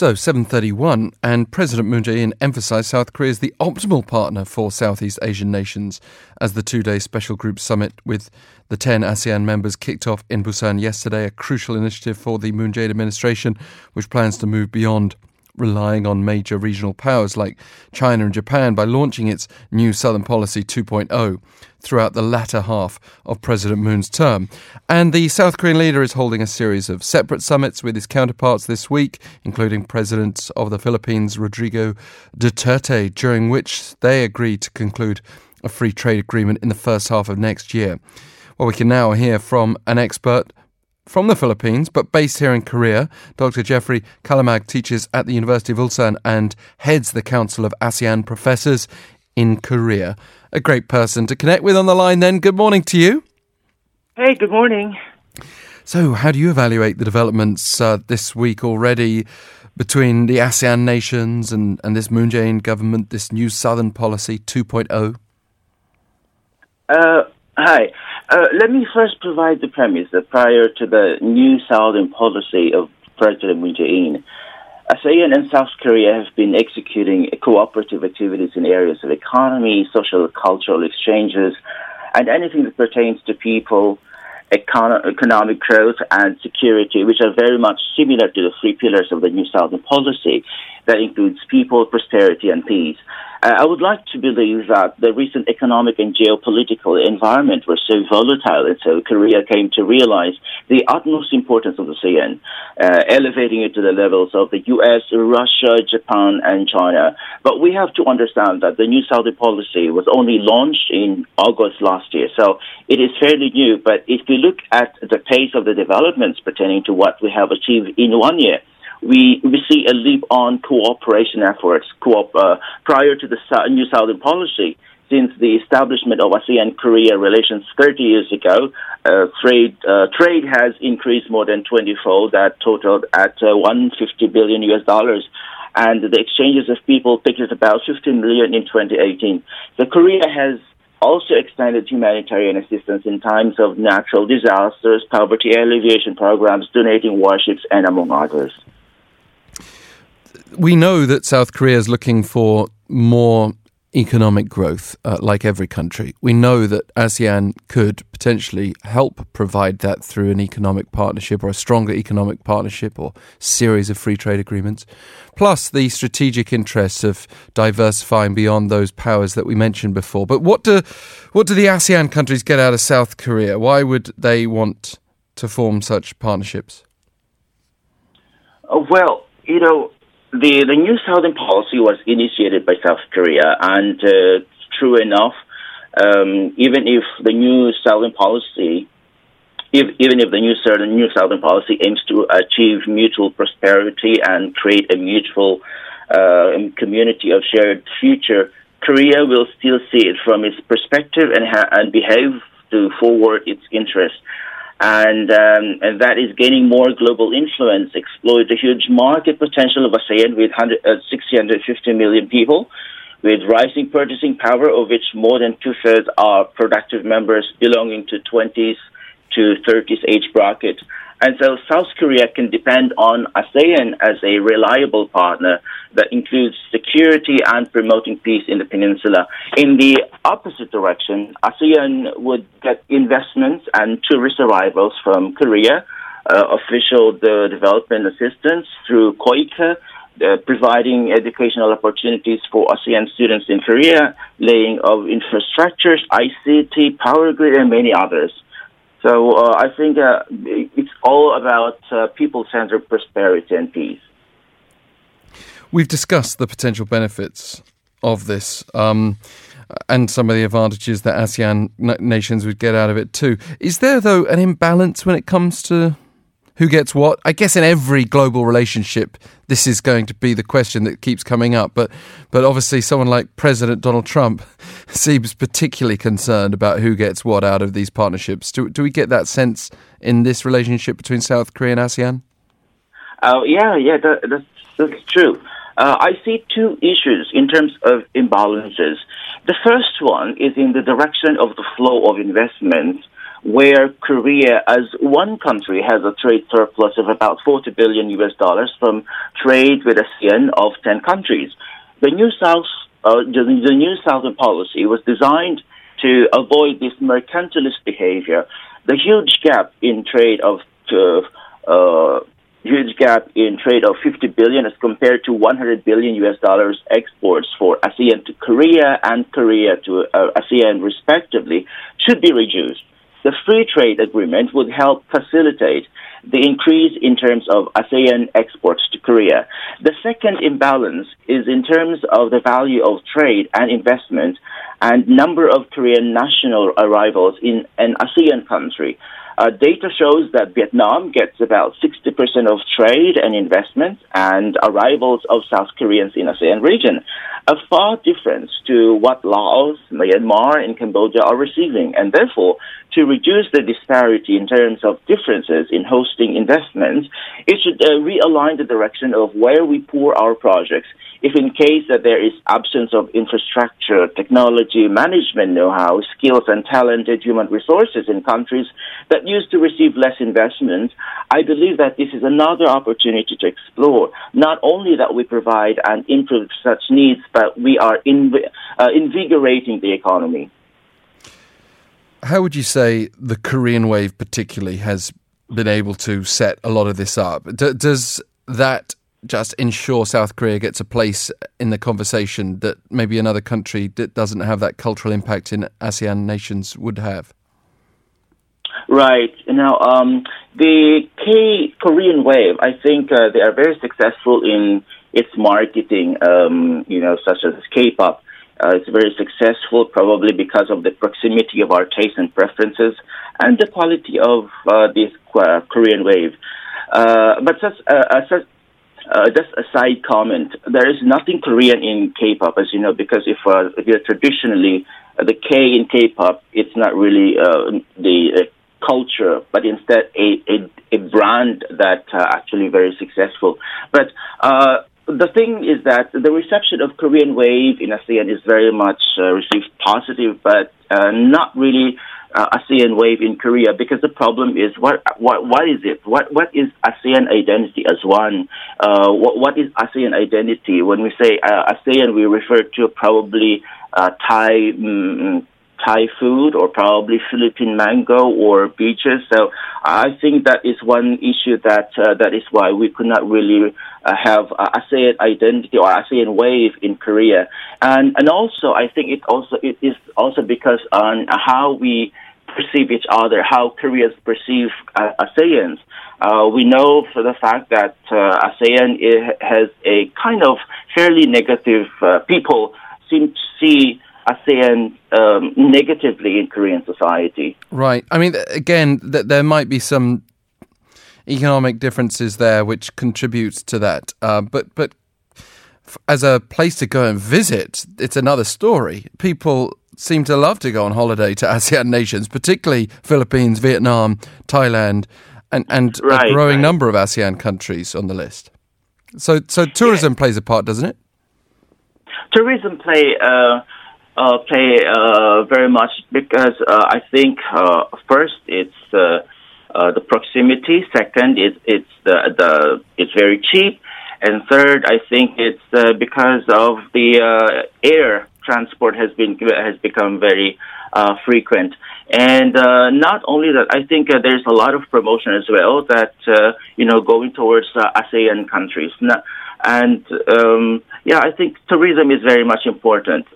So, 731, and President Moon Jae-in emphasized South Korea is the optimal partner for Southeast Asian nations as the two-day special group summit with the 10 ASEAN members kicked off in Busan yesterday, a crucial initiative for the Moon Jae-in administration, which plans to move beyond relying on major regional powers like China and Japan by launching its new Southern Policy 2.0 throughout the latter half of President Moon's term. And the South Korean leader is holding a series of separate summits with his counterparts this week, including President of the Philippines, Rodrigo Duterte, during which they agreed to conclude a free trade agreement in the first half of next year. Well, we can now hear from an expert from the Philippines, but based here in Korea. Dr. Joeffrey Calimag teaches at the University of Ulsan and heads the Council of ASEAN Professors in Korea. A great person to connect with on the line then. Good morning to you. Hey, good morning. So, how do you evaluate the developments uh, this week already between the ASEAN nations and, and this Moon Jae-in government, this new Southern Policy 2.0? Uh, hi. Uh, let me first provide the premise that prior to the new Southern policy of President Moon Jae-in, ASEAN and South Korea have been executing cooperative activities in areas of economy, social, cultural exchanges, and anything that pertains to people, econ- economic growth, and security, which are very much similar to the three pillars of the New Southern policy that includes people, prosperity, and peace. Uh, I would like to believe that the recent economic and geopolitical environment was so volatile, and so Korea came to realize the utmost importance of the ASEAN, uh, elevating it to the levels of the U.S., Russia, Japan, and China. But we have to understand that the new Southern policy was only launched in August last year, so it is fairly new. But if we look at the pace of the developments pertaining to what we have achieved in one year, we, we see a leap on cooperation efforts co- uh, prior to the new Southern policy. Since the establishment of ASEAN Korea relations 30 years ago, uh, trade uh, trade has increased more than 20-fold. That totaled at uh, 150 billion US dollars, and the exchanges of people picked at about 15 million in 2018. So Korea has also extended humanitarian assistance in times of natural disasters, poverty alleviation programs, donating warships, and among others we know that South Korea is looking for more economic growth, uh, like every country. We know that ASEAN could potentially help provide that through an economic partnership or a stronger economic partnership or series of free trade agreements. Plus, the strategic interests of diversifying beyond those powers that we mentioned before. But what do what do the ASEAN countries get out of South Korea? Why would they want to form such partnerships? Uh, well, you know, the the new Southern policy was initiated by South Korea, and uh, true enough, um, even if the new Southern policy, if, even if the new Southern new Southern policy aims to achieve mutual prosperity and create a mutual uh, community of shared future, Korea will still see it from its perspective and ha- and behave to forward its interests and um, and that is gaining more global influence, exploit the huge market potential of ASEAN with 100, uh, 650 million people, with rising purchasing power, of which more than two thirds are productive members belonging to 20s to 30s age bracket. And so South Korea can depend on ASEAN as a reliable partner that includes security and promoting peace in the peninsula. In the opposite direction, ASEAN would get investments and tourist arrivals from Korea, uh, official development assistance through KOICA, uh, providing educational opportunities for ASEAN students in Korea, laying of infrastructures, ICT, power grid, and many others. So uh, I think uh, it's all about uh, people-centered prosperity and peace. We've discussed the potential benefits of this um, and some of the advantages that ASEAN nations would get out of it too. Is there, though, an imbalance when it comes to who gets what? I guess in every global relationship, this is going to be the question that keeps coming up. But, but obviously, someone like President Donald Trump seems particularly concerned about who gets what out of these partnerships. Do, do we get that sense in this relationship between South Korea and ASEAN? Oh, yeah, yeah, that, that's, that's true. Uh, I see two issues in terms of imbalances. The first one is in the direction of the flow of investment where Korea, as one country, has a trade surplus of about 40 billion US dollars from trade with ASEAN of 10 countries. The New South, uh, the, the New Southern policy was designed to avoid this mercantilist behavior. The huge gap in trade of uh, uh, huge gap in trade of 50 billion as compared to 100 billion US dollars exports for ASEAN to Korea and Korea to uh, ASEAN respectively should be reduced. The free trade agreement would help facilitate the increase in terms of ASEAN exports to Korea. The second imbalance is in terms of the value of trade and investment and number of Korean national arrivals in an ASEAN country. Uh, data shows that Vietnam gets about 60% of trade and investment and arrivals of South Koreans in ASEAN region, a far difference to what Laos, Myanmar, and Cambodia are receiving. And therefore, to reduce the disparity in terms of differences in hosting investments, it should uh, realign the direction of where we pour our projects if in case that there is absence of infrastructure, technology, management know-how, skills, and talented human resources in countries that used to receive less investment, I believe that this is another opportunity to explore. Not only that we provide and improve such needs, but we are inv- uh, invigorating the economy. How would you say the Korean wave, particularly, has been able to set a lot of this up? D- does that just ensure South Korea gets a place in the conversation that maybe another country that doesn't have that cultural impact in ASEAN nations would have? Right. Now, um, the K Korean wave, I think uh, they are very successful in its marketing, um, you know, such as K-pop. Uh, it's very successful, probably because of the proximity of our tastes and preferences and the quality of uh, this uh, Korean wave. Uh, but uh, uh, just a side comment. There is nothing Korean in K-pop, as you know, because if, if you're traditionally the K in K-pop, it's not really the culture, but instead a, a, a brand that uh, actually very successful. But uh, the thing is that the reception of Korean wave in ASEAN is very much uh, received positive, but uh, not really uh, ASEAN wave in Korea because the problem is what what what is it? What what is ASEAN identity as one? Uh, what what is ASEAN identity? When we say uh, ASEAN, we refer to probably uh, Thai. Mm, Thai food or probably Philippine mango or beaches. So I think that is one issue that uh, that is why we could not really uh, have uh, ASEAN identity or ASEAN wave in Korea. And and also I think it also it is also because on how we perceive each other, how Koreans perceive uh, ASEANs. Uh, we know for the fact that uh, ASEAN has a kind of fairly negative uh, people seem to see ASEAN um, negatively in Korean society. Right. I mean, again, th- there might be some economic differences there which contributes to that. Uh, but but f- as a place to go and visit, it's another story. People seem to love to go on holiday to ASEAN nations, particularly Philippines, Vietnam, Thailand, and and right, a growing right. number of ASEAN countries on the list. So so tourism yeah. plays a part, doesn't it? Tourism play. Uh, uh, play uh, very much because uh, I think uh, first it's uh, uh, the proximity. Second, it's it's the the it's very cheap, and third, I think it's because of the air transport has been has become very frequent. And not only that, I think there's a lot of promotion as well that you know going towards ASEAN countries. And um, yeah, I think tourism is very much important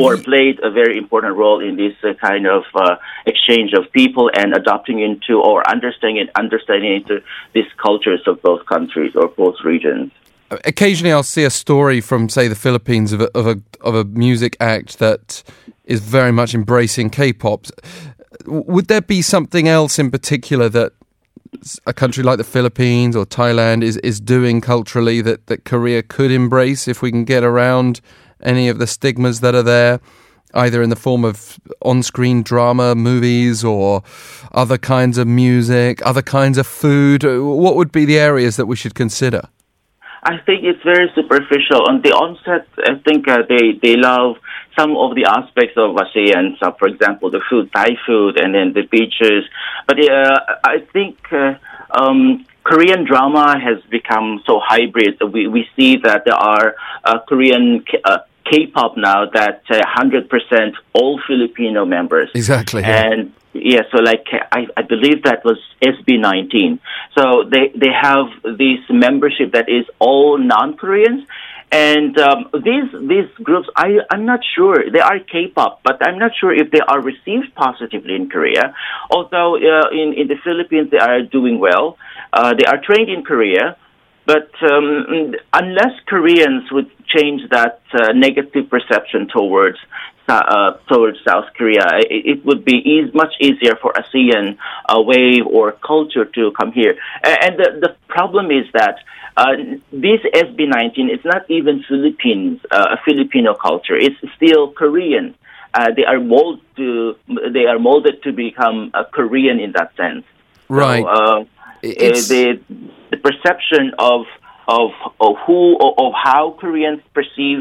or played a very important role in this uh, kind of uh, exchange of people and adopting into or understanding understanding into these cultures of both countries or both regions. Occasionally, I'll see a story from, say, the Philippines of a, of a of a music act that is very much embracing K-pop. Would there be something else in particular that a country like the Philippines or Thailand is, is doing culturally that, that Korea could embrace if we can get around any of the stigmas that are there, either in the form of on screen drama, movies, or other kinds of music, other kinds of food? What would be the areas that we should consider? I think it's very superficial. On the onset, I think uh, they they love some of the aspects of ASEAN. So, for example, the food, Thai food, and then the beaches. But uh, I think. Uh, um, Korean drama has become so hybrid. We we see that there are uh, Korean uh, K-pop now that uh, hundred percent all Filipino members. Exactly. And yeah, so like I, I believe that was SB19. So they they have this membership that is all non-Koreans, and um, these these groups I I'm not sure they are K-pop, but I'm not sure if they are received positively in Korea. Although uh, in in the Philippines they are doing well, uh, they are trained in Korea. But um, unless Koreans would change that uh, negative perception towards uh, towards South Korea, it, it would be e- much easier for ASEAN uh, wave or culture to come here. And the, the problem is that uh, this SB19 is not even Philippines, uh, a Filipino culture. It's still Korean. Uh, they are molded to they are molded to become a Korean in that sense. Right. So, uh. The the perception of of of who of how Koreans perceive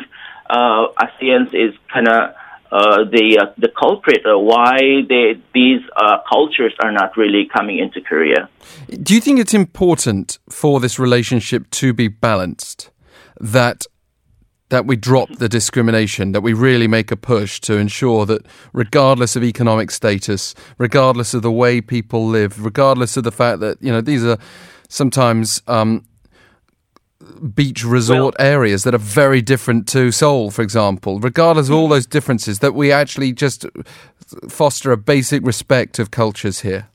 uh, ASEANs is kind of uh, the uh, the culprit uh, why they, these uh, cultures are not really coming into Korea. Do you think it's important for this relationship to be balanced? That that we drop the discrimination, that we really make a push to ensure that, regardless of economic status, regardless of the way people live, regardless of the fact that you know these are sometimes um, beach resort well, areas that are very different to Seoul, for example, regardless of all those differences, that we actually just foster a basic respect of cultures here?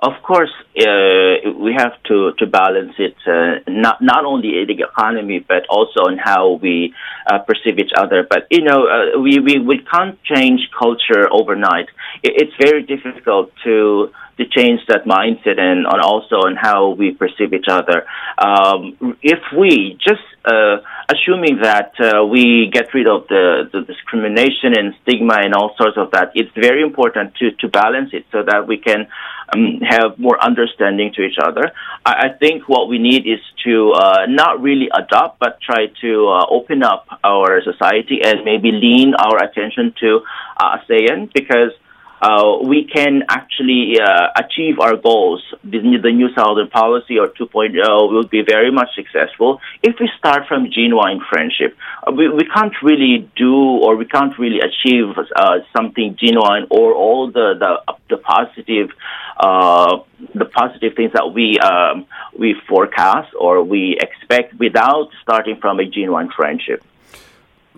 Of course, uh, we have to, to balance it uh, not not only in the economy but also on how we uh, perceive each other. But you know, uh, we, we we can't change culture overnight. It's very difficult to to change that mindset and, and also on how we perceive each other. Um, if we just uh, assuming that uh, we get rid of the, the discrimination and stigma and all sorts of that, it's very important to, to balance it so that we can um, have more understanding to each other. I, I think what we need is to uh, not really adopt, but try to uh, open up our society and maybe lean our attention to uh, ASEAN because uh, we can actually uh, achieve our goals. The, the, new Southern policy or 2.0 will be very much successful if we start from genuine friendship. Uh, we, we can't really do or we can't really achieve uh, something genuine or all the the, the positive uh, the positive things that we um, we forecast or we expect without starting from a genuine friendship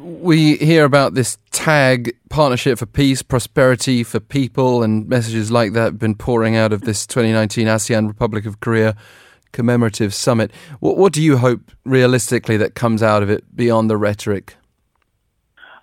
we hear about this tag partnership for peace, prosperity for people, and messages like that have been pouring out of this 2019 ASEAN Republic of Korea commemorative summit. What, what do you hope realistically that comes out of it beyond the rhetoric?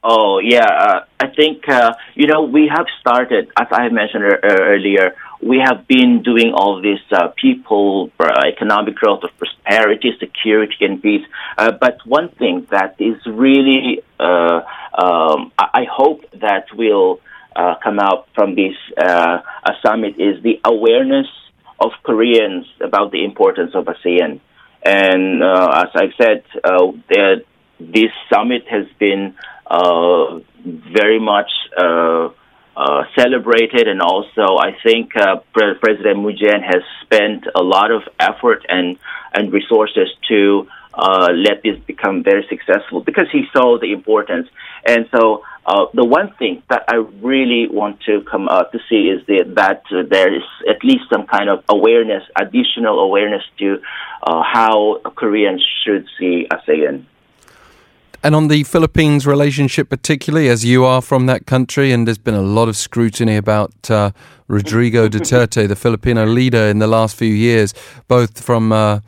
Oh, yeah. Uh, I think, uh, you know, we have started, as I mentioned earlier, we have been doing all this uh, people, uh, economic growth of prosperity, security, and peace. Uh, but one thing that is really, uh, um, I hope that will come out from this summit is the awareness of Koreans about the importance of ASEAN. And as I've said, this summit has been very much uh, celebrated, and also I think uh, Pre- President Moon Jae-in has spent a lot of effort and and resources to uh, let this become very successful because he saw the importance. And so uh, the one thing that I really want to come uh, to see is that uh, there is at least some kind of awareness, additional awareness to uh, how Koreans should see ASEAN. And on the Philippines relationship, particularly as you are from that country, and there's been a lot of scrutiny about uh, Rodrigo Duterte, the Filipino leader, in the last few years, both from uh,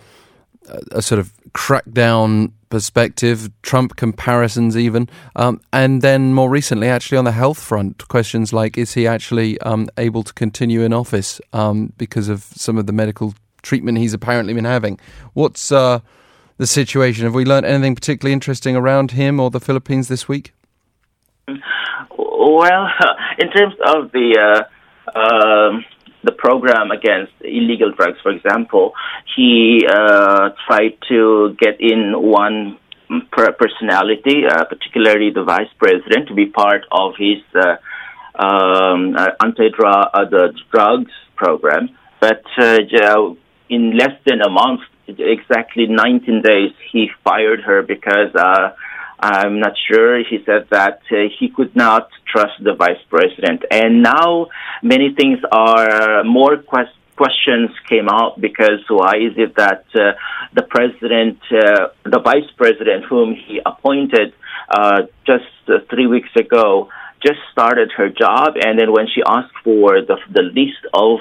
a sort of crackdown perspective, Trump comparisons, even, um, and then more recently, actually on the health front, questions like is he actually um, able to continue in office um, because of some of the medical treatment he's apparently been having? What's uh, the situation? Have we learned anything particularly interesting around him or the Philippines this week? Well, in terms of the uh, uh, the program against illegal drugs, for example, he uh, tried to get in one personality, uh, particularly the vice president, to be part of his uh, um, uh, anti-drug uh, program. But in less than a month, exactly 19 days, he fired her because uh, I'm not sure. He said that uh, he could not trust the vice president. And now many things are more quest- questions came out because why is it that uh, the president, uh, the vice president, whom he appointed uh, just uh, three weeks ago, just started her job, and then when she asked for the the list of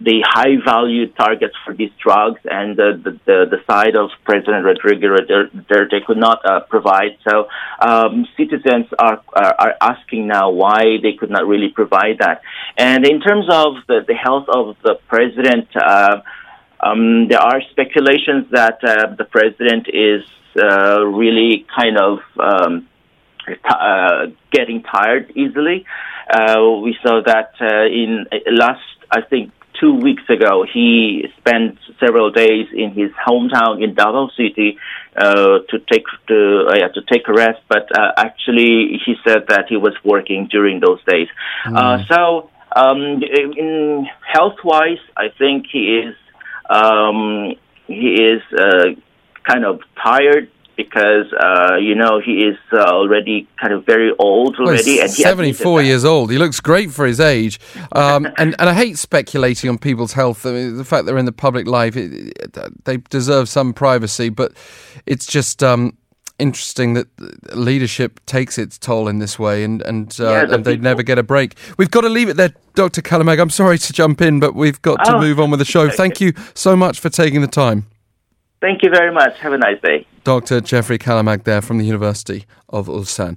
the high value targets for these drugs, and the the, the, the side of President Rodrigo Duterte could not uh, provide. So um, citizens are, are, are asking now why they could not really provide that. And in terms of the, the health of the president. Uh, um, there are speculations that uh, the president is uh, really kind of um, uh, getting tired easily. Uh, we saw that in last, I think, two weeks ago, he spent several days in his hometown in Davao City uh, to take to uh, to take a rest. But uh, actually, he said that he was working during those days. Mm. so, um, in health wise, I think he is um, he is kind of tired because uh, you know he is uh, already kind of very old already. Well, and seventy-four years old. He looks great for his age. Um, and and I hate speculating on people's health. I mean, the fact they're in the public life, it, it, they deserve some privacy. But it's just. Um, interesting that leadership takes its toll in this way and and, uh, yeah, the and they never get a break. We've got to leave it there, Dr. Calimag. I'm sorry to jump in, but we've got to oh. move on with the show. Thank you so much for taking the time. Thank you very much. Have a nice day. Dr. Joeffrey Calimag there from the University of Ulsan.